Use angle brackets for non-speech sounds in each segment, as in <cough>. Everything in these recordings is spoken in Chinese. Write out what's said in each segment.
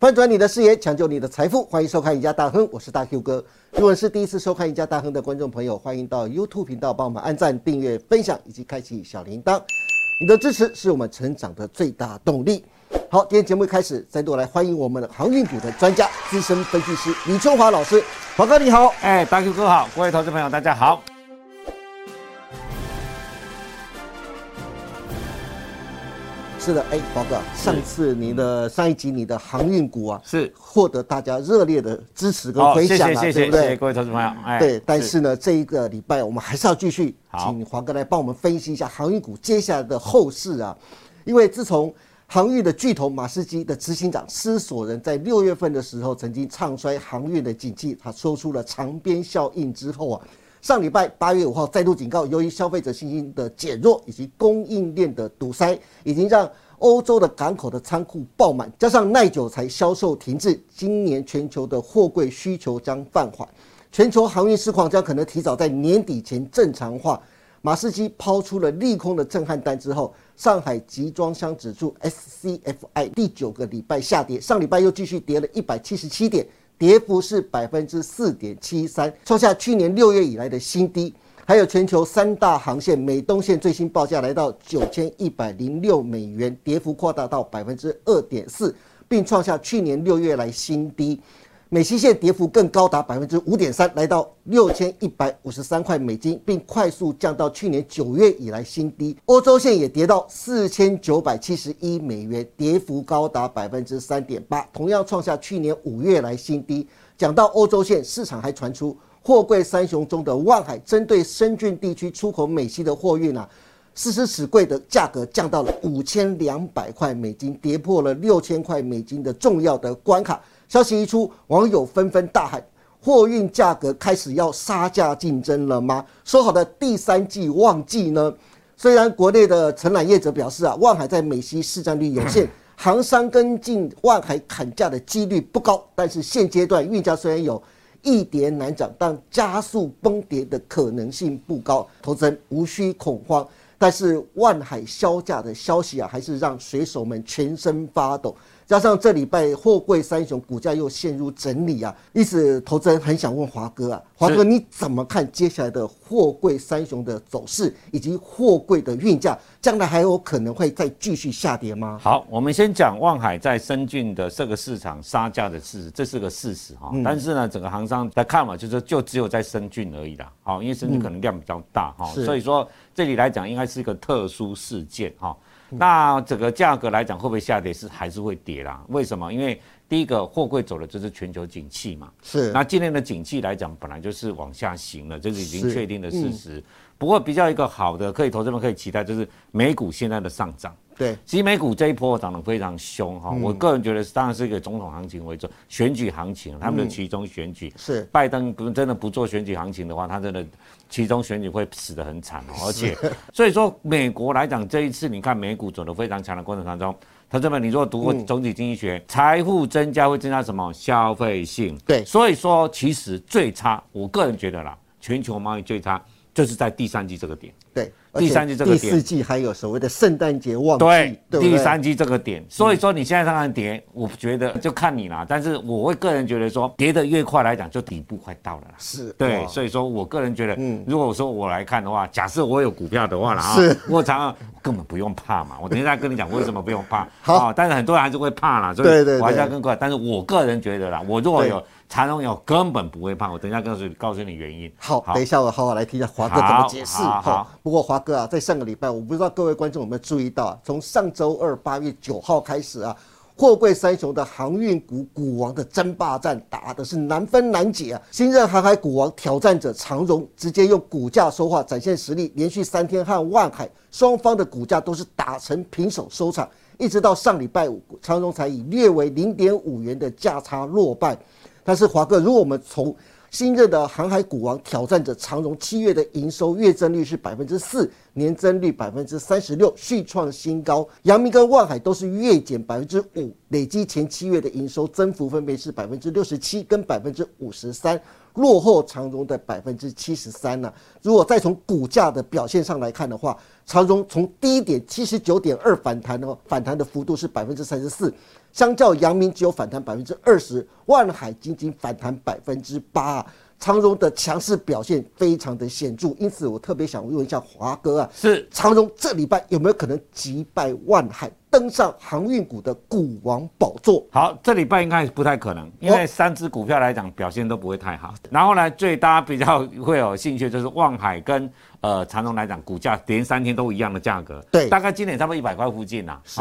翻转你的视野，抢救你的财富，欢迎收看《赢家大亨》，我是大 Q 哥。如果是第一次收看《赢家大亨》的观众朋友，欢迎到 YouTube 频道帮我们按赞、订阅、分享以及开启小铃铛。你的支持是我们成长的最大动力。好，今天节目开始，再度来欢迎我们的航运股的专家、资深分析师李春华老师。华哥你好，哎，大 Q 哥好，各位投资朋友大家好。是的，哎，宝哥，上次你的上一集你的航运股啊，是获得大家热烈的支持跟回响啊，对不对？谢谢各位投资朋友。哎，对，但是呢，这一个礼拜我们还是要继续，请华哥来帮我们分析一下航运股接下来的后市啊，因为自从航运的巨头马士基的执行长施索人在六月份的时候曾经唱衰航运的景气，他说出了长边效应之后啊。上礼拜八月五号再度警告，由于消费者信心的减弱以及供应链的堵塞，已经让欧洲的港口的仓库爆满，加上耐久材销售停滞，今年全球的货柜需求将放缓，全球航运市况将可能提早在年底前正常化。马士基抛出了利空的震撼弹之后，上海集装箱指数 SCFI 第九个礼拜下跌，上礼拜又继续跌了一百七十七点。跌幅是百分之四点七三，创下去年六月以来的新低。还有全球三大航线，美东线最新报价来到九千一百零六美元，跌幅扩大到百分之二点四，并创下去年六月来新低。美西线跌幅更高达百分之五点三，来到六千一百五十三块美金，并快速降到去年九月以来新低。欧洲线也跌到四千九百七十一美元，跌幅高达百分之三点八，同样创下去年五月来新低。讲到欧洲线，市场还传出货柜三雄中的万海针对深圳地区出口美西的货运啊，四十尺柜的价格降到了五千两百块美金，跌破了六千块美金的重要的关卡。消息一出，网友纷纷大喊：“货运价格开始要杀价竞争了吗？”说好的第三季旺季呢？虽然国内的承揽业者表示啊，万海在美西市占率有限，<clears throat> 航商跟进万海砍价的几率不高，但是现阶段运价虽然有一跌难涨，但加速崩跌的可能性不高，投资人无需恐慌。但是万海销价的消息啊，还是让水手们全身发抖。加上这礼拜货柜三雄股价又陷入整理啊，因此投资人很想问华哥啊，华哥你怎么看接下来的货柜三雄的走势，以及货柜的运价，将来还有可能会再继续下跌吗？好，我们先讲望海在深圳的这个市场杀价的事实，这是个事实哈。但是呢，整个行商的看法，就是就只有在深圳而已啦。好，因为深圳可能量比较大哈，所以说这里来讲应该是一个特殊事件哈。那整个价格来讲会不会下跌？是还是会跌啦？为什么？因为第一个货柜走的就是全球景气嘛。是。那今年的景气来讲，本来就是往下行了，这是已经确定的事实。不过比较一个好的，可以投资们可以期待，就是美股现在的上涨。对，其实美股这一波涨得非常凶哈。我个人觉得，当然是一个总统行情为主，选举行情，他们的其中选举是拜登不真的不做选举行情的话，他真的其中选举会死得很惨哦。而且，所以说美国来讲，这一次你看美股走得非常强的过程当中，同志们，你如果读过总体经济学，财富增加会增加什么？消费性。对，所以说其实最差，我个人觉得啦，全球贸易最差就是在第三季这个点。对。第三季这个点，第四季还有所谓的圣诞节旺季，对，第三季这个点，所以说你现在看看跌，我觉得就看你啦。但是我会个人觉得说，跌的越快来讲，就底部快到了啦。是，对，所以说我个人觉得，嗯，如果说我来看的话，假设我有股票的话了啊，是，我常常根本不用怕嘛。我等一下跟你讲为什么不用怕。<laughs> 好，但是很多人还是会怕啦，所以我还是要跟过来。但是我个人觉得啦，我如果有长荣有根本不会胖。我等一下告诉告诉你原因。好，等一下我好好来听一下华哥怎么解释。好，不过华哥啊，在上个礼拜。我不知道各位观众有没有注意到啊？从上周二八月九号开始啊，货柜三雄的航运股股王的争霸战打的是难分难解啊！新任航海股王挑战者长荣直接用股价说话，展现实力，连续三天和万海双方的股价都是打成平手收场，一直到上礼拜五，长荣才以略为零点五元的价差落败。但是华哥，如果我们从新任的航海股王挑战者长荣，七月的营收月增率是百分之四，年增率百分之三十六，续创新高。阳明跟万海都是月减百分之五，累积前七月的营收增幅分别是百分之六十七跟百分之五十三，落后长荣的百分之七十三呢。如果再从股价的表现上来看的话，长荣从低点七十九点二反弹哦，反弹的幅度是百分之三十四。相较阳明只有反弹百分之二十，万海仅仅反弹百分之八。长荣的强势表现非常的显著，因此我特别想问一下华哥啊，是长荣这礼拜有没有可能击败万海，登上航运股的股王宝座？好，这礼拜应该不太可能，因为三只股票来讲表现都不会太好。然后呢，最大家比较会有兴趣就是万海跟呃长荣来讲，股价连三天都一样的价格，对，大概今年差不多一百块附近呐。是。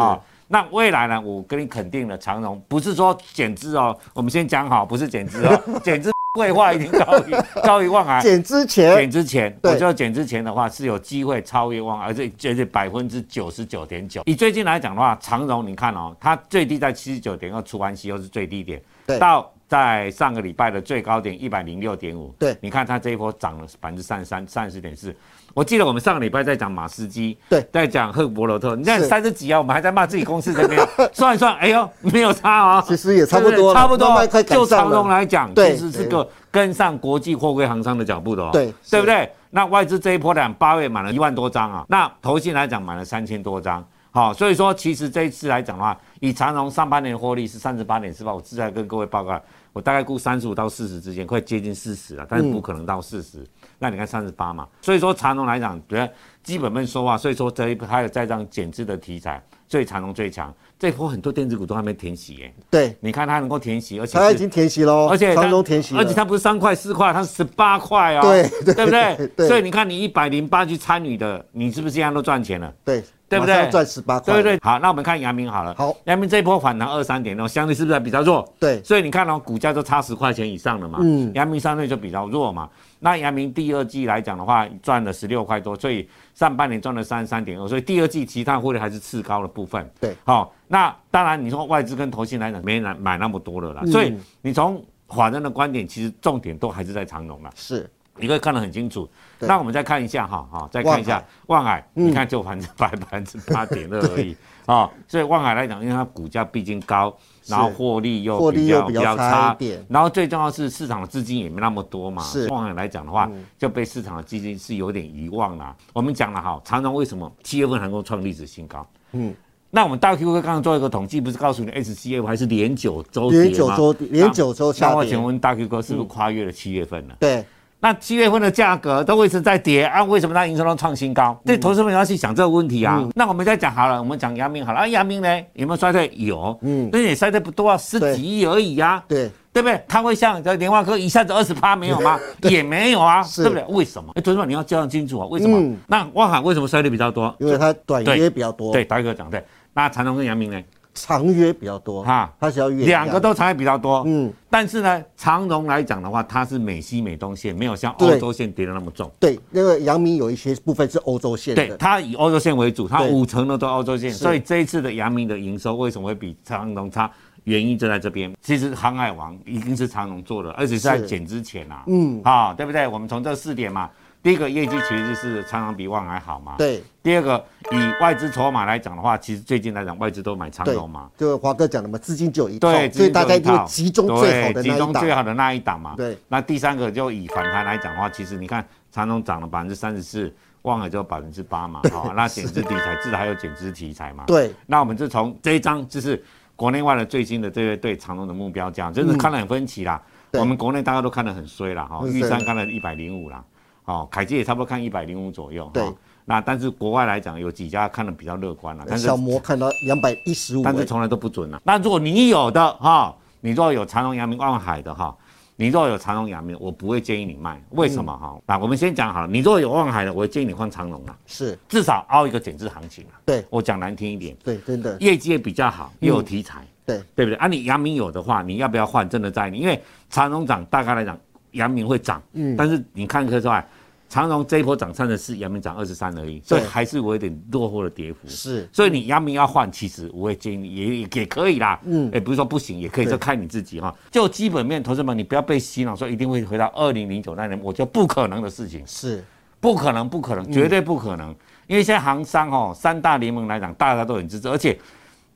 那未来呢？我跟你肯定了，长荣不是说减资哦，我们先讲好，不是减资哦，<laughs> 减资规划一定高于 <laughs> 高于万海。减之前，减之前，我觉得减之前的话是有机会超越万海，而且绝对百分之九十九点九。以最近来讲的话，长荣你看哦，它最低在七十九点二，出完息又是最低点，到在上个礼拜的最高点一百零六点五。对，你看它这一波涨了百分之三十三，三十点四。我记得我们上个礼拜在讲马斯基，对，在讲赫伯罗特，你看三十几啊，我们还在骂自己公司这边，<laughs> 算一算，哎呦，没有差啊，其实也差不多，差不多，就长荣来讲，其实是个跟上国际货柜航商的脚步的哦，对，对不对？那外资这一波两八月买了一万多张啊，那投信来讲买了三千多张，好，所以说其实这一次来讲的话，以长荣上半年的获利是三十八点四八，我自在跟各位报告，我大概估三十五到四十之间，快接近四十了，但是不可能到四十。那你看三十八嘛，所以说长隆来讲，比如基本面说话，所以说这一还有在这样减资的题材，所以长隆最强。这波很多电子股都还没填息耶。对，你看它能够填息，而且它已经填息喽，而且长隆填息，而且它不是三块四块，它是十八块哦。对，对不对？所以你看你一百零八去参与的，你是不是现在都赚钱了？对。对不对？赚十八块。对对好，那我们看阳明好了。好，阳明这一波反弹二三点哦，相对是不是比较弱？对。所以你看哦，股价都差十块钱以上了嘛。嗯。阳明相对就比较弱嘛。那阳明第二季来讲的话，赚了十六块多，所以上半年赚了三十三点二，所以第二季其他获利还是次高的部分。对。好，那当然你说外资跟投信来讲，没人买那么多了啦。所以你从法人的观点，其实重点都还是在长隆啦。是。你可以看得很清楚。那我们再看一下哈，哈，再看一下万海，你看就反正 <laughs> 百分之八点二而已啊。所以万海来讲，因为它股价毕竟高，然后获利又比较比较差，然后最重要是市场的资金也没那么多嘛。是万海来讲的话，就被市场的基金是有点遗忘了。我们讲了哈，常常为什么七月份能够创历史新高？嗯，那我们大 Q 哥刚刚做一个统计，不是告诉你 S C F 还是连九周连九周连九周下跌？那我请问大 Q 哥是不是跨越了七月份了？对。那七月份的价格都一直在跌啊，为什么它营收都创新高？这投资者要去想这个问题啊。那我们再讲好了，我们讲阳明好了啊，阳明呢有没有衰退？有，嗯，但是也衰退不多啊，十几亿而已啊。对，对不对？它会像这联发科一下子二十八没有吗？<laughs> 也没有啊，对不对？为什么？哎，投资者你要讲清楚啊，为什么？那万海为什么衰退比较多？因为它短约比较多。对，大哥讲对。那长隆跟阳明呢？长约比较多哈，它是要约两个都长约比较多，嗯，但是呢，长荣来讲的话，它是美西美东线，没有像欧洲线跌的那么重。对，那个阳明有一些部分是欧洲线对，它以欧洲线为主，它五成的都欧洲线，所以这一次的阳明的营收为什么会比长荣差？原因就在这边。其实航海王一定是长荣做的，而且是在减之前啊，嗯，好，对不对？我们从这四点嘛。第一个业绩其实是长荣比万还好嘛。对。第二个，以外资筹码来讲的话，其实最近来讲外资都买长荣嘛。就华哥讲的嘛，资金就有一套，所以大家就集中最好的集中最好的那一档嘛。对。那第三个就以反弹来讲的话，其实你看长荣涨了百分之三十四，万海就百分之八嘛。好，<laughs> 那减资题材，至少还有减资题材嘛。对。那我们就从这一张，就是国内外的最新的这些对长隆的目标价，真是看得很分歧啦。我们国内大家都看得很衰啦哈，玉山看了一百零五啦。哦，凯基也差不多看一百零五左右。对，那但是国外来讲，有几家看的比较乐观了。小摩看到两百一十五，但是从来都不准了。那如果你有的哈，你若有长隆、阳明、万海的哈，你若有长隆、阳明，我不会建议你卖。为什么哈？那我们先讲好了，你若有万海的，我会建议你换长隆啊。是，至少凹一个减资行情啊。对，我讲难听一点。对，真的。业绩也比较好，又有题材。对，对不对？啊，你阳明有的话，你要不要换？真的在你，因为长隆涨，大概来讲，阳明会涨。嗯。但是你看科之外。长荣这一波涨三十四，阳明涨二十三而已，所以还是我有一点落后的跌幅。是，所以你阳明要换，其实我也建议也也可以啦。嗯，也不是说不行，也可以，就看你自己哈。就基本面，投资们你不要被洗脑，说一定会回到二零零九那年，我觉得不可能的事情。是，不可能，不可能，绝对不可能。因为现在行商哦，三大联盟来讲，大家都很支持，而且。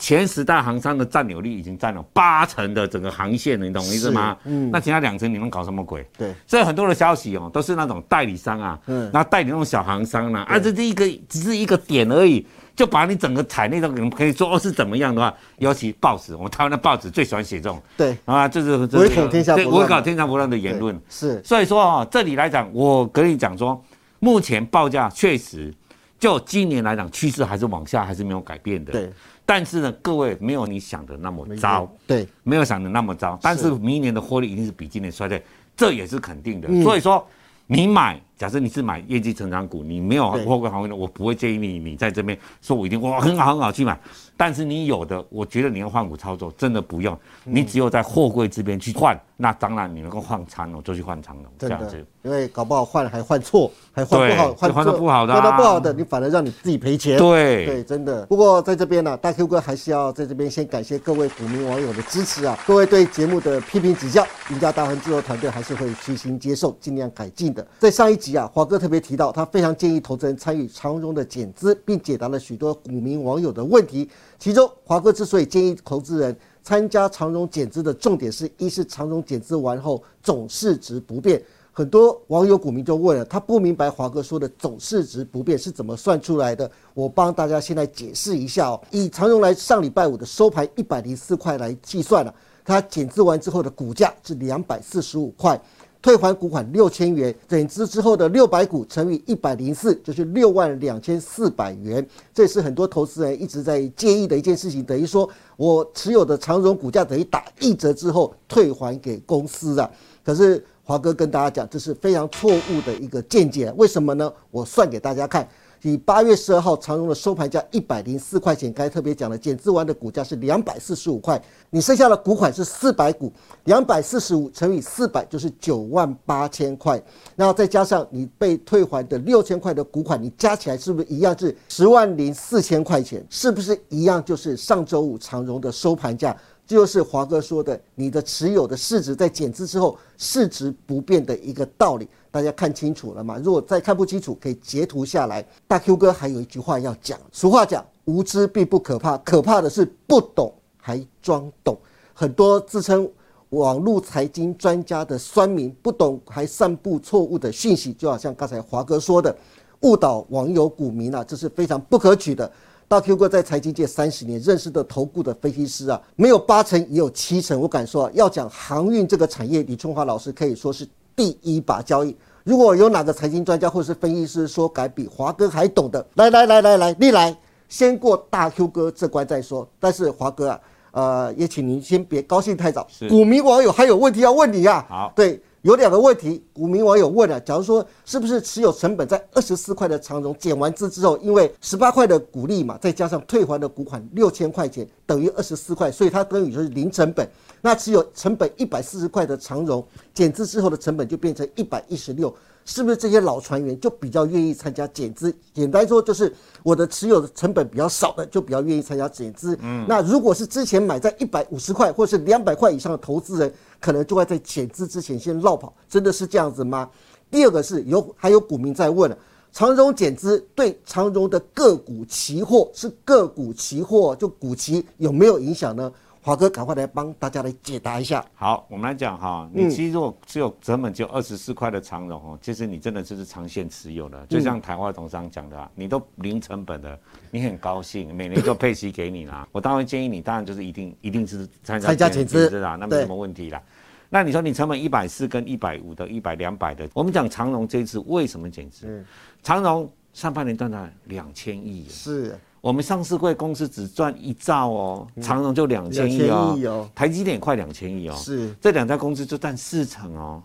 前十大航商的占有率已经占了八成的整个航线了，你懂我意思吗？嗯，那其他两成你能搞什么鬼？对，所以很多的消息哦，都是那种代理商啊，嗯，然后代理那种小航商呢，啊，这是一个只是一个点而已。就把你整个产业都可以说哦是怎么样的话，尤其报纸，我们台湾的报纸最喜欢写这种，对啊，就是唯恐天下不乱，唯恐天下不乱的言论是。所以说啊，这里来讲，我跟你讲说，目前报价确实就今年来讲，趋势还是往下，还是没有改变的。对。但是呢，各位没有你想的那么糟，对，没有想的那么糟。但是明年的获利一定是比今年衰退，这也是肯定的。所以说，你买，假设你是买业绩成长股，你没有货柜航运的，我不会建议你，你在这边说我一定哇很好很好去买。但是你有的，我觉得你要换股操作，真的不用，你只有在货柜这边去换，那当然你能够换长龙就去换长龙，这样子。因为搞不好换还换错，还换不好，换的不好的，换的不好的，你反而让你自己赔钱。对对，真的。不过在这边呢，大 Q 哥还是要在这边先感谢各位股民网友的支持啊！各位对节目的批评指教，赢家大亨制作团队还是会虚心接受，尽量改进的。在上一集华哥特别提到，他非常建议投资人参与长荣的减资，并解答了许多股民网友的问题。其中，华哥之所以建议投资人参加长荣减资的重点是一是长荣减资完后总市值不变。很多网友股民就问了，他不明白华哥说的总市值不变是怎么算出来的？我帮大家先来解释一下哦。以长荣来上礼拜五的收盘一百零四块来计算了，它减资完之后的股价是两百四十五块，退还股款六千元，减资之后的六百股乘以一百零四就是六万两千四百元。这是很多投资人一直在介意的一件事情，等于说我持有的长荣股价等于打一折之后退还给公司啊。可是。华哥跟大家讲，这是非常错误的一个见解。为什么呢？我算给大家看。以八月十二号长荣的收盘价一百零四块钱，刚才特别讲了，减资完的股价是两百四十五块，你剩下的股款是四百股，两百四十五乘以四百就是九万八千块，然后再加上你被退还的六千块的股款，你加起来是不是一样是十万零四千块钱？是不是一样就是上周五长荣的收盘价？这就是华哥说的，你的持有的市值在减资之后市值不变的一个道理，大家看清楚了吗？如果再看不清楚，可以截图下来。大 Q 哥还有一句话要讲，俗话讲，无知并不可怕，可怕的是不懂还装懂。很多自称网络财经专家的酸民，不懂还散布错误的讯息，就好像刚才华哥说的，误导网友股民啊，这是非常不可取的。大 Q 哥在财经界三十年认识的投顾的分析师啊，没有八成也有七成。我敢说啊，要讲航运这个产业，李春华老师可以说是第一把交易。如果有哪个财经专家或是分析师说敢比华哥还懂的，来来来来来，你来先过大 Q 哥这关再说。但是华哥啊，呃，也请您先别高兴太早。股民网友还有问题要问你呀。好，对。有两个问题，股民网友问了：假如说是不是持有成本在二十四块的长荣减完资之后，因为十八块的股利嘛，再加上退还的股款六千块钱，等于二十四块，所以它等于就是零成本。那持有成本一百四十块的长荣减资之后的成本就变成一百一十六。是不是这些老船员就比较愿意参加减资？简单说就是我的持有的成本比较少的就比较愿意参加减资。嗯，那如果是之前买在一百五十块或是两百块以上的投资人，可能就会在减资之前先绕跑。真的是这样子吗？第二个是有还有股民在问了，长荣减资对长荣的个股期货是个股期货就股期有没有影响呢？华哥，赶快来帮大家来解答一下。好，我们来讲哈，你其实如果只有成本就二十四块的长荣哦，其实你真的就是长线持有的。就像台化董事长讲的啊，你都零成本的，你很高兴，每年就配息给你啦。<laughs> 我当然建议你，当然就是一定一定是参加减资啦，那没什么问题啦。那你说你成本一百四跟一百五的、一百两百的，我们讲长荣这一次为什么减资？长荣上半年赚了两千亿，是。我们上市贵公司只赚一兆哦，长荣就两千亿哦，台积电也快两千亿哦，是这两家公司就占四成哦，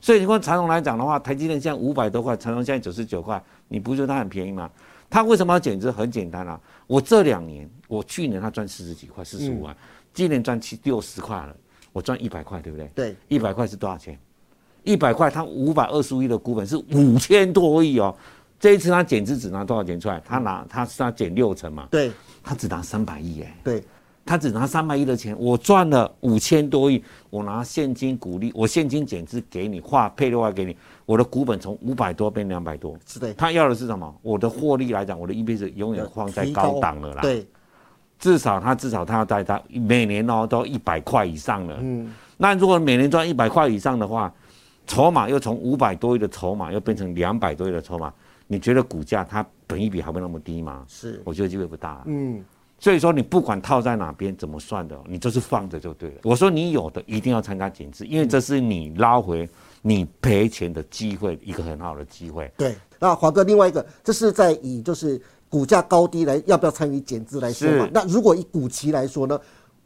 所以你看长荣来讲的话，台积电现在五百多块，长荣现在九十九块，你不觉得它很便宜吗？它为什么要减值？很简单啊，我这两年，我去年它赚四十几块，四十五万，今年赚七六十块了，我赚一百块，对不对？对，一百块是多少钱？一百块，它五百二十亿的股本是五千多亿哦。这一次他减资只拿多少钱出来？他拿他是他减六成嘛？对，他只拿三百亿哎。对，他只拿三百亿的钱，我赚了五千多亿，我拿现金股利，我现金减资给你，划配的话给你，我的股本从五百多变两百多。是的。他要的是什么？我的获利来讲，我的 EPS 永远放在高档了啦。对，至少他至少他要带他每年哦都一百块以上了。嗯。那如果每年赚一百块以上的话，筹码又从五百多亿的筹码又变成两百多亿的筹码。你觉得股价它本益比还会那么低吗？是，我觉得机会不大。嗯，所以说你不管套在哪边怎么算的，你就是放着就对了。我说你有的一定要参加减资，因为这是你捞回你赔钱的机会，一个很好的机会。对，那华哥另外一个，这是在以就是股价高低来要不要参与减资来说嘛？那如果以股期来说呢？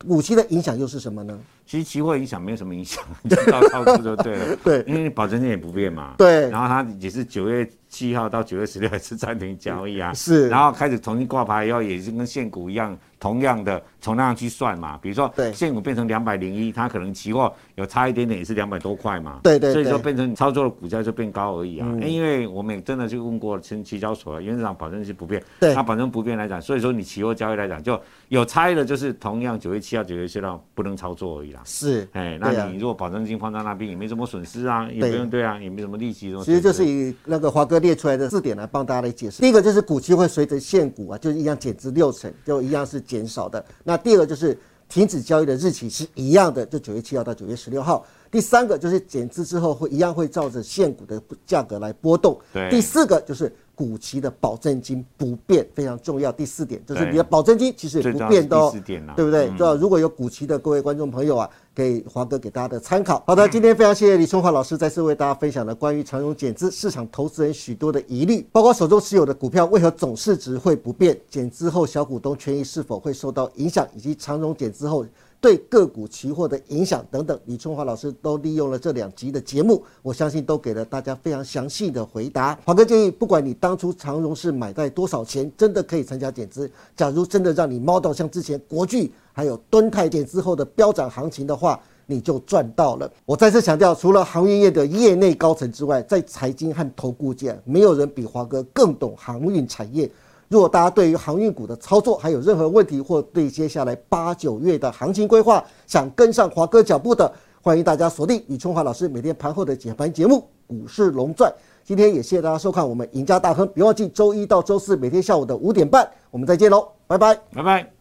股期的影响又是什么呢？其实期货影响没有什么影响，照操作就对了。<laughs> 对，因为保证金也不变嘛。对，然后它也是九月七号到九月十六 <laughs> 还是暂停交易啊。<laughs> 是，然后开始重新挂牌以后，也是跟现股一样。同样的，从那样去算嘛，比如说现股变成两百零一，它可能期货有差一点点，也是两百多块嘛。对对。所以说变成操作的股价就变高而已啊。因为我们真的去问过期期交所，原则上保证是不变。对。它保证不变来讲，所以说你期货交易来讲，就有差异的，就是同样九月七号、九月七号不能操作而已啦。是。哎，那你如果保证金放在那边，也没什么损失啊，也不用对啊，也没什么利息。其实就是以那个华哥列出来的四点来帮大家来解释。第一个就是股期会随着现股啊，就是一样减资六成，就一样是减少的。那第二个就是停止交易的日期是一样的，就九月七号到九月十六号。第三个就是减资之后会一样会照着现股的价格来波动。第四个就是股期的保证金不变，非常重要。第四点就是你的保证金其实也不变的哦，对不对？对如果有股期的各位观众朋友啊。给华哥给大家的参考。好的，今天非常谢谢李春华老师再次为大家分享了关于长荣减资市场投资人许多的疑虑，包括手中持有的股票为何总市值会不变，减资后小股东权益是否会受到影响，以及长荣减资后对个股期货的影响等等。李春华老师都利用了这两集的节目，我相信都给了大家非常详细的回答。华哥建议，不管你当初长荣是买在多少钱，真的可以参加减资。假如真的让你猫到像之前国巨。还有敦泰减之后的飙涨行情的话，你就赚到了。我再次强调，除了航运业的业内高层之外，在财经和投顾界，没有人比华哥更懂航运产业。如果大家对于航运股的操作还有任何问题，或对接下来八九月的行情规划想跟上华哥脚步的，欢迎大家锁定李春华老师每天盘后的解盘节目《股市龙钻》。今天也谢谢大家收看我们赢家大亨，别忘记周一到周四每天下午的五点半，我们再见喽，拜拜，拜拜。